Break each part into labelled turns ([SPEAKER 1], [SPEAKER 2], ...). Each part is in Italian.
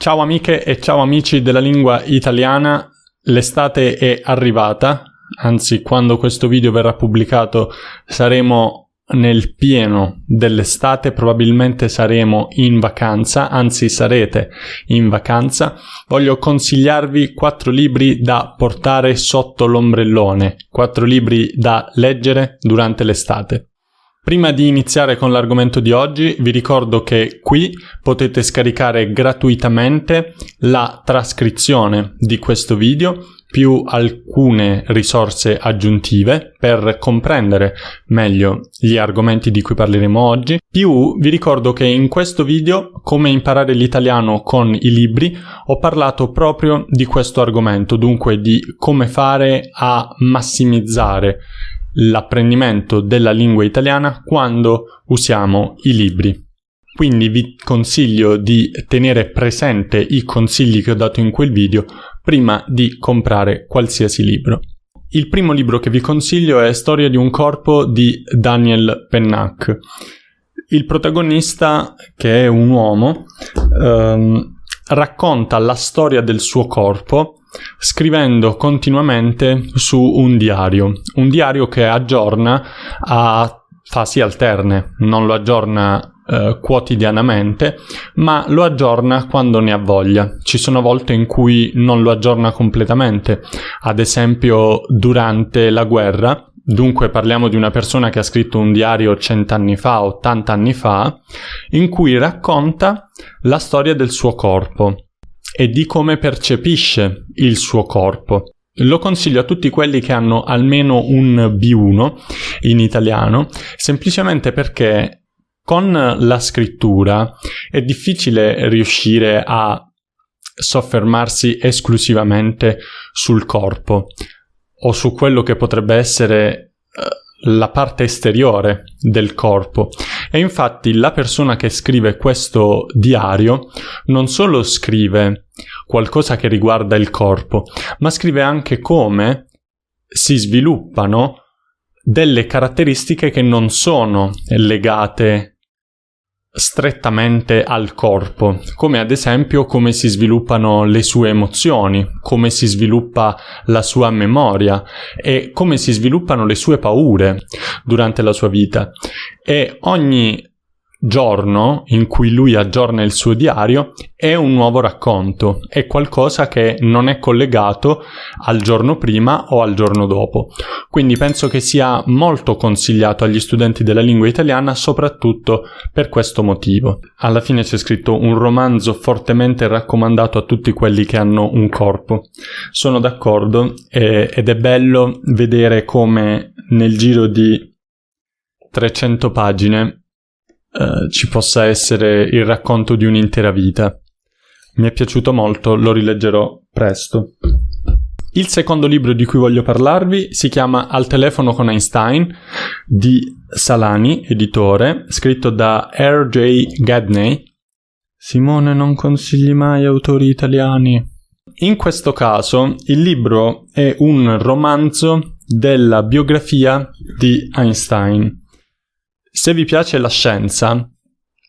[SPEAKER 1] Ciao amiche e ciao amici della lingua italiana, l'estate è arrivata, anzi quando questo video verrà pubblicato saremo nel pieno dell'estate, probabilmente saremo in vacanza, anzi sarete in vacanza. Voglio consigliarvi quattro libri da portare sotto l'ombrellone, quattro libri da leggere durante l'estate. Prima di iniziare con l'argomento di oggi vi ricordo che qui potete scaricare gratuitamente la trascrizione di questo video più alcune risorse aggiuntive per comprendere meglio gli argomenti di cui parleremo oggi. Più vi ricordo che in questo video, come imparare l'italiano con i libri, ho parlato proprio di questo argomento, dunque di come fare a massimizzare l'apprendimento della lingua italiana quando usiamo i libri. Quindi vi consiglio di tenere presente i consigli che ho dato in quel video prima di comprare qualsiasi libro. Il primo libro che vi consiglio è Storia di un corpo di Daniel Pennac. Il protagonista, che è un uomo, ehm, racconta la storia del suo corpo scrivendo continuamente su un diario, un diario che aggiorna a fasi alterne, non lo aggiorna eh, quotidianamente, ma lo aggiorna quando ne ha voglia. Ci sono volte in cui non lo aggiorna completamente, ad esempio durante la guerra, Dunque parliamo di una persona che ha scritto un diario cent'anni fa, ottanta anni fa, in cui racconta la storia del suo corpo e di come percepisce il suo corpo. Lo consiglio a tutti quelli che hanno almeno un B1 in italiano, semplicemente perché con la scrittura è difficile riuscire a soffermarsi esclusivamente sul corpo o su quello che potrebbe essere uh, la parte esteriore del corpo. E infatti la persona che scrive questo diario non solo scrive qualcosa che riguarda il corpo, ma scrive anche come si sviluppano delle caratteristiche che non sono legate strettamente al corpo, come ad esempio come si sviluppano le sue emozioni, come si sviluppa la sua memoria e come si sviluppano le sue paure durante la sua vita. E ogni giorno in cui lui aggiorna il suo diario è un nuovo racconto, è qualcosa che non è collegato al giorno prima o al giorno dopo. Quindi penso che sia molto consigliato agli studenti della lingua italiana soprattutto per questo motivo. Alla fine c'è scritto un romanzo fortemente raccomandato a tutti quelli che hanno un corpo. Sono d'accordo e, ed è bello vedere come nel giro di 300 pagine eh, ci possa essere il racconto di un'intera vita. Mi è piaciuto molto, lo rileggerò presto. Il secondo libro di cui voglio parlarvi si chiama Al telefono con Einstein di Salani, editore, scritto da R.J. Gadney. Simone non consigli mai autori italiani. In questo caso il libro è un romanzo della biografia di Einstein. Se vi piace la scienza,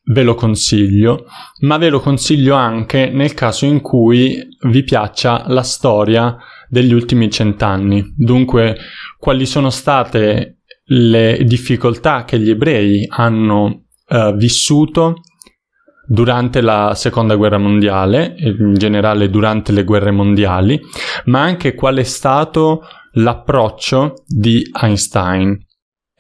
[SPEAKER 1] ve lo consiglio, ma ve lo consiglio anche nel caso in cui vi piaccia la storia degli ultimi cent'anni. Dunque, quali sono state le difficoltà che gli ebrei hanno eh, vissuto durante la seconda guerra mondiale, in generale durante le guerre mondiali, ma anche qual è stato l'approccio di Einstein.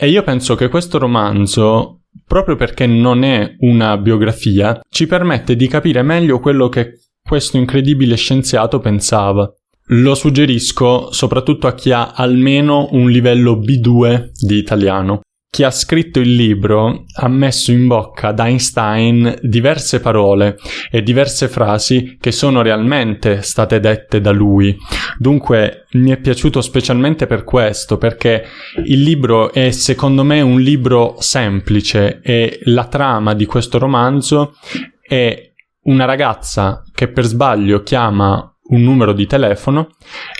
[SPEAKER 1] E io penso che questo romanzo, proprio perché non è una biografia, ci permette di capire meglio quello che questo incredibile scienziato pensava. Lo suggerisco soprattutto a chi ha almeno un livello B2 di italiano. Chi ha scritto il libro ha messo in bocca ad Einstein diverse parole e diverse frasi che sono realmente state dette da lui. Dunque mi è piaciuto specialmente per questo, perché il libro è secondo me un libro semplice e la trama di questo romanzo è una ragazza che per sbaglio chiama un numero di telefono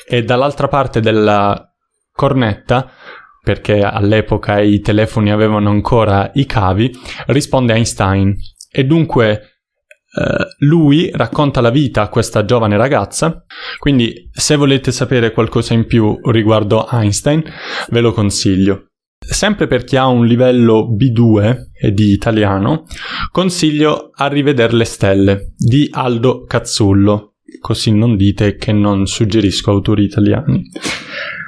[SPEAKER 1] e dall'altra parte della cornetta perché all'epoca i telefoni avevano ancora i cavi, risponde Einstein. E dunque eh, lui racconta la vita a questa giovane ragazza, quindi se volete sapere qualcosa in più riguardo Einstein, ve lo consiglio. Sempre per chi ha un livello B2 e di italiano, consiglio A rivedere le stelle di Aldo Cazzullo, così non dite che non suggerisco autori italiani.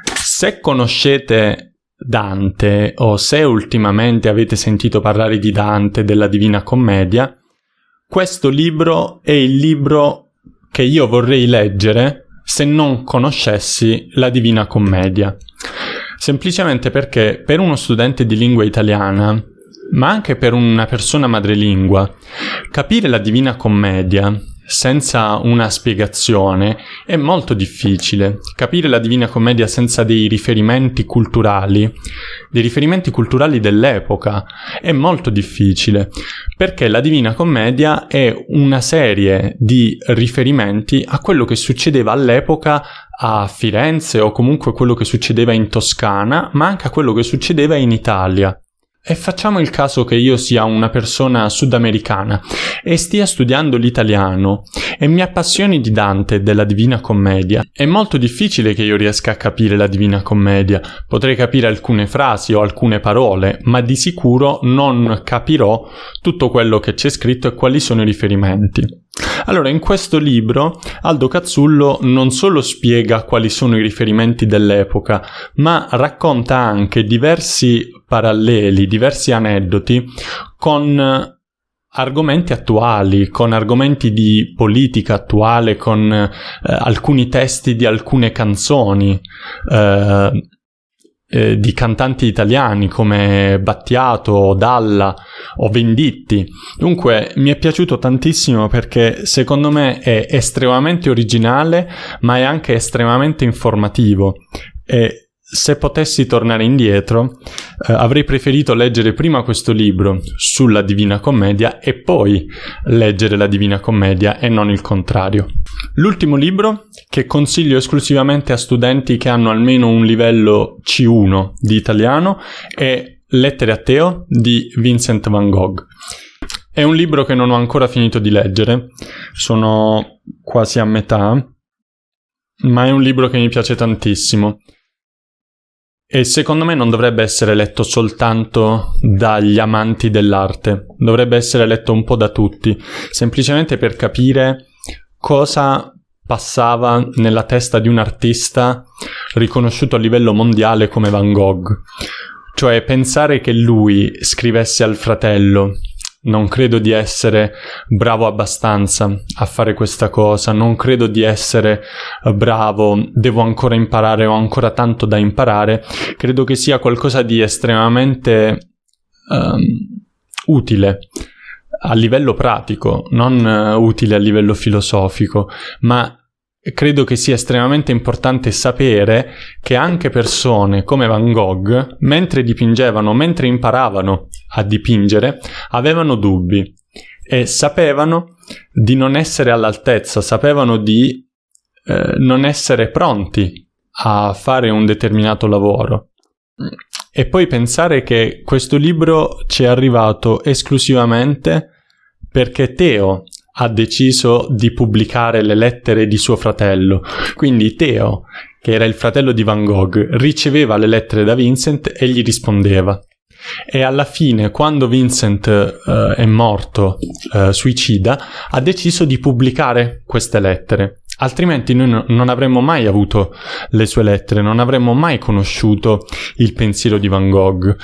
[SPEAKER 1] Se conoscete Dante o se ultimamente avete sentito parlare di Dante, della Divina Commedia, questo libro è il libro che io vorrei leggere se non conoscessi la Divina Commedia. Semplicemente perché per uno studente di lingua italiana, ma anche per una persona madrelingua, capire la Divina Commedia senza una spiegazione è molto difficile. Capire la Divina Commedia senza dei riferimenti culturali, dei riferimenti culturali dell'epoca, è molto difficile, perché la Divina Commedia è una serie di riferimenti a quello che succedeva all'epoca a Firenze o comunque quello che succedeva in Toscana, ma anche a quello che succedeva in Italia. E facciamo il caso che io sia una persona sudamericana e stia studiando l'italiano e mi appassioni di Dante e della Divina Commedia. È molto difficile che io riesca a capire la Divina Commedia. Potrei capire alcune frasi o alcune parole, ma di sicuro non capirò tutto quello che c'è scritto e quali sono i riferimenti. Allora, in questo libro Aldo Cazzullo non solo spiega quali sono i riferimenti dell'epoca, ma racconta anche diversi paralleli, diversi aneddoti con argomenti attuali, con argomenti di politica attuale, con eh, alcuni testi di alcune canzoni. Eh, eh, di cantanti italiani come Battiato, Dalla o Venditti. Dunque mi è piaciuto tantissimo perché secondo me è estremamente originale ma è anche estremamente informativo e se potessi tornare indietro, eh, avrei preferito leggere prima questo libro sulla Divina Commedia e poi leggere la Divina Commedia e non il contrario. L'ultimo libro, che consiglio esclusivamente a studenti che hanno almeno un livello C1 di italiano, è Lettere a Teo di Vincent van Gogh. È un libro che non ho ancora finito di leggere, sono quasi a metà, ma è un libro che mi piace tantissimo. E secondo me non dovrebbe essere letto soltanto dagli amanti dell'arte, dovrebbe essere letto un po' da tutti, semplicemente per capire cosa passava nella testa di un artista riconosciuto a livello mondiale come Van Gogh. Cioè pensare che lui scrivesse al fratello non credo di essere bravo abbastanza a fare questa cosa, non credo di essere bravo, devo ancora imparare, ho ancora tanto da imparare, credo che sia qualcosa di estremamente um, utile a livello pratico, non uh, utile a livello filosofico, ma credo che sia estremamente importante sapere che anche persone come Van Gogh, mentre dipingevano, mentre imparavano a dipingere, avevano dubbi e sapevano di non essere all'altezza, sapevano di eh, non essere pronti a fare un determinato lavoro. E poi pensare che questo libro ci è arrivato esclusivamente perché Teo ha deciso di pubblicare le lettere di suo fratello. Quindi Teo, che era il fratello di Van Gogh, riceveva le lettere da Vincent e gli rispondeva. E alla fine, quando Vincent uh, è morto uh, suicida, ha deciso di pubblicare queste lettere. Altrimenti noi no, non avremmo mai avuto le sue lettere, non avremmo mai conosciuto il pensiero di Van Gogh.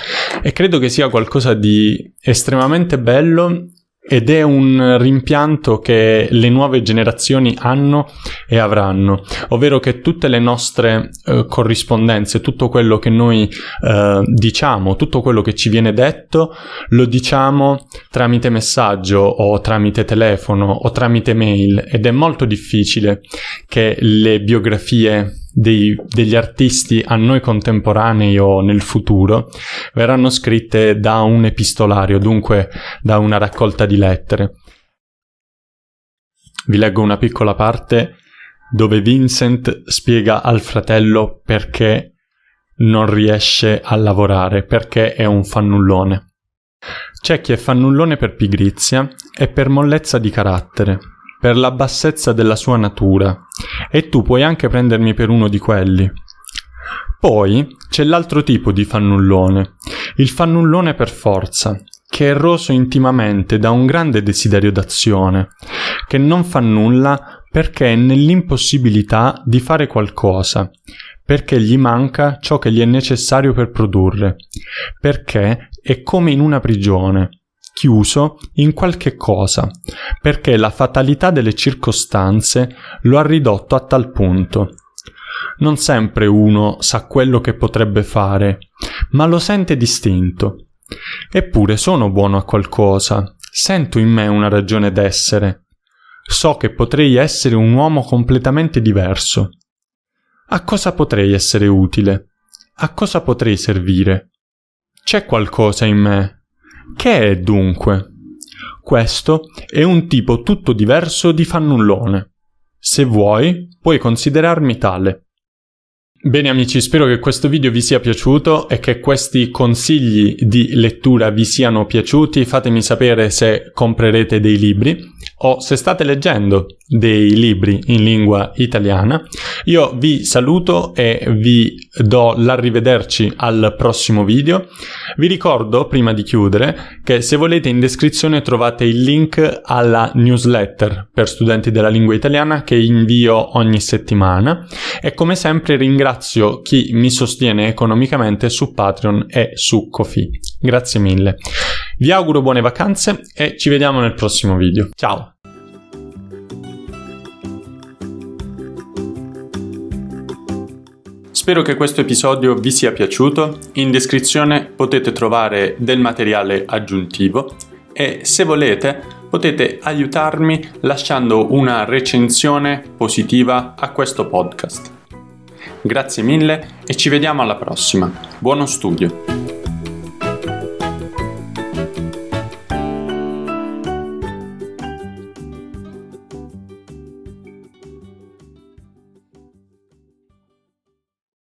[SPEAKER 1] E credo che sia qualcosa di estremamente bello ed è un rimpianto che le nuove generazioni hanno e avranno, ovvero che tutte le nostre eh, corrispondenze, tutto quello che noi eh, diciamo, tutto quello che ci viene detto, lo diciamo tramite messaggio o tramite telefono o tramite mail. Ed è molto difficile che le biografie dei, degli artisti a noi contemporanei o nel futuro verranno scritte da un epistolario, dunque da una raccolta di lettere. Vi leggo una piccola parte dove Vincent spiega al fratello perché non riesce a lavorare, perché è un fannullone. C'è chi è fannullone per pigrizia e per mollezza di carattere, per la bassezza della sua natura, e tu puoi anche prendermi per uno di quelli. Poi c'è l'altro tipo di fannullone, il fannullone per forza, che è roso intimamente da un grande desiderio d'azione, che non fa nulla perché è nell'impossibilità di fare qualcosa, perché gli manca ciò che gli è necessario per produrre, perché è come in una prigione, chiuso in qualche cosa, perché la fatalità delle circostanze lo ha ridotto a tal punto. Non sempre uno sa quello che potrebbe fare, ma lo sente distinto. Eppure sono buono a qualcosa, sento in me una ragione d'essere. So che potrei essere un uomo completamente diverso. A cosa potrei essere utile? A cosa potrei servire? C'è qualcosa in me che è dunque? Questo è un tipo tutto diverso di fannullone. Se vuoi, puoi considerarmi tale. Bene amici, spero che questo video vi sia piaciuto e che questi consigli di lettura vi siano piaciuti. Fatemi sapere se comprerete dei libri o se state leggendo dei libri in lingua italiana. Io vi saluto e vi do l'arrivederci al prossimo video. Vi ricordo, prima di chiudere, che se volete in descrizione trovate il link alla newsletter per studenti della lingua italiana che invio ogni settimana e come sempre ringrazio chi mi sostiene economicamente su Patreon e su Kofi. Grazie mille. Vi auguro buone vacanze e ci vediamo nel prossimo video. Ciao! Spero che questo episodio vi sia piaciuto. In descrizione potete trovare del materiale aggiuntivo e se volete potete aiutarmi lasciando una recensione positiva a questo podcast. Grazie mille e ci vediamo alla prossima. Buono studio!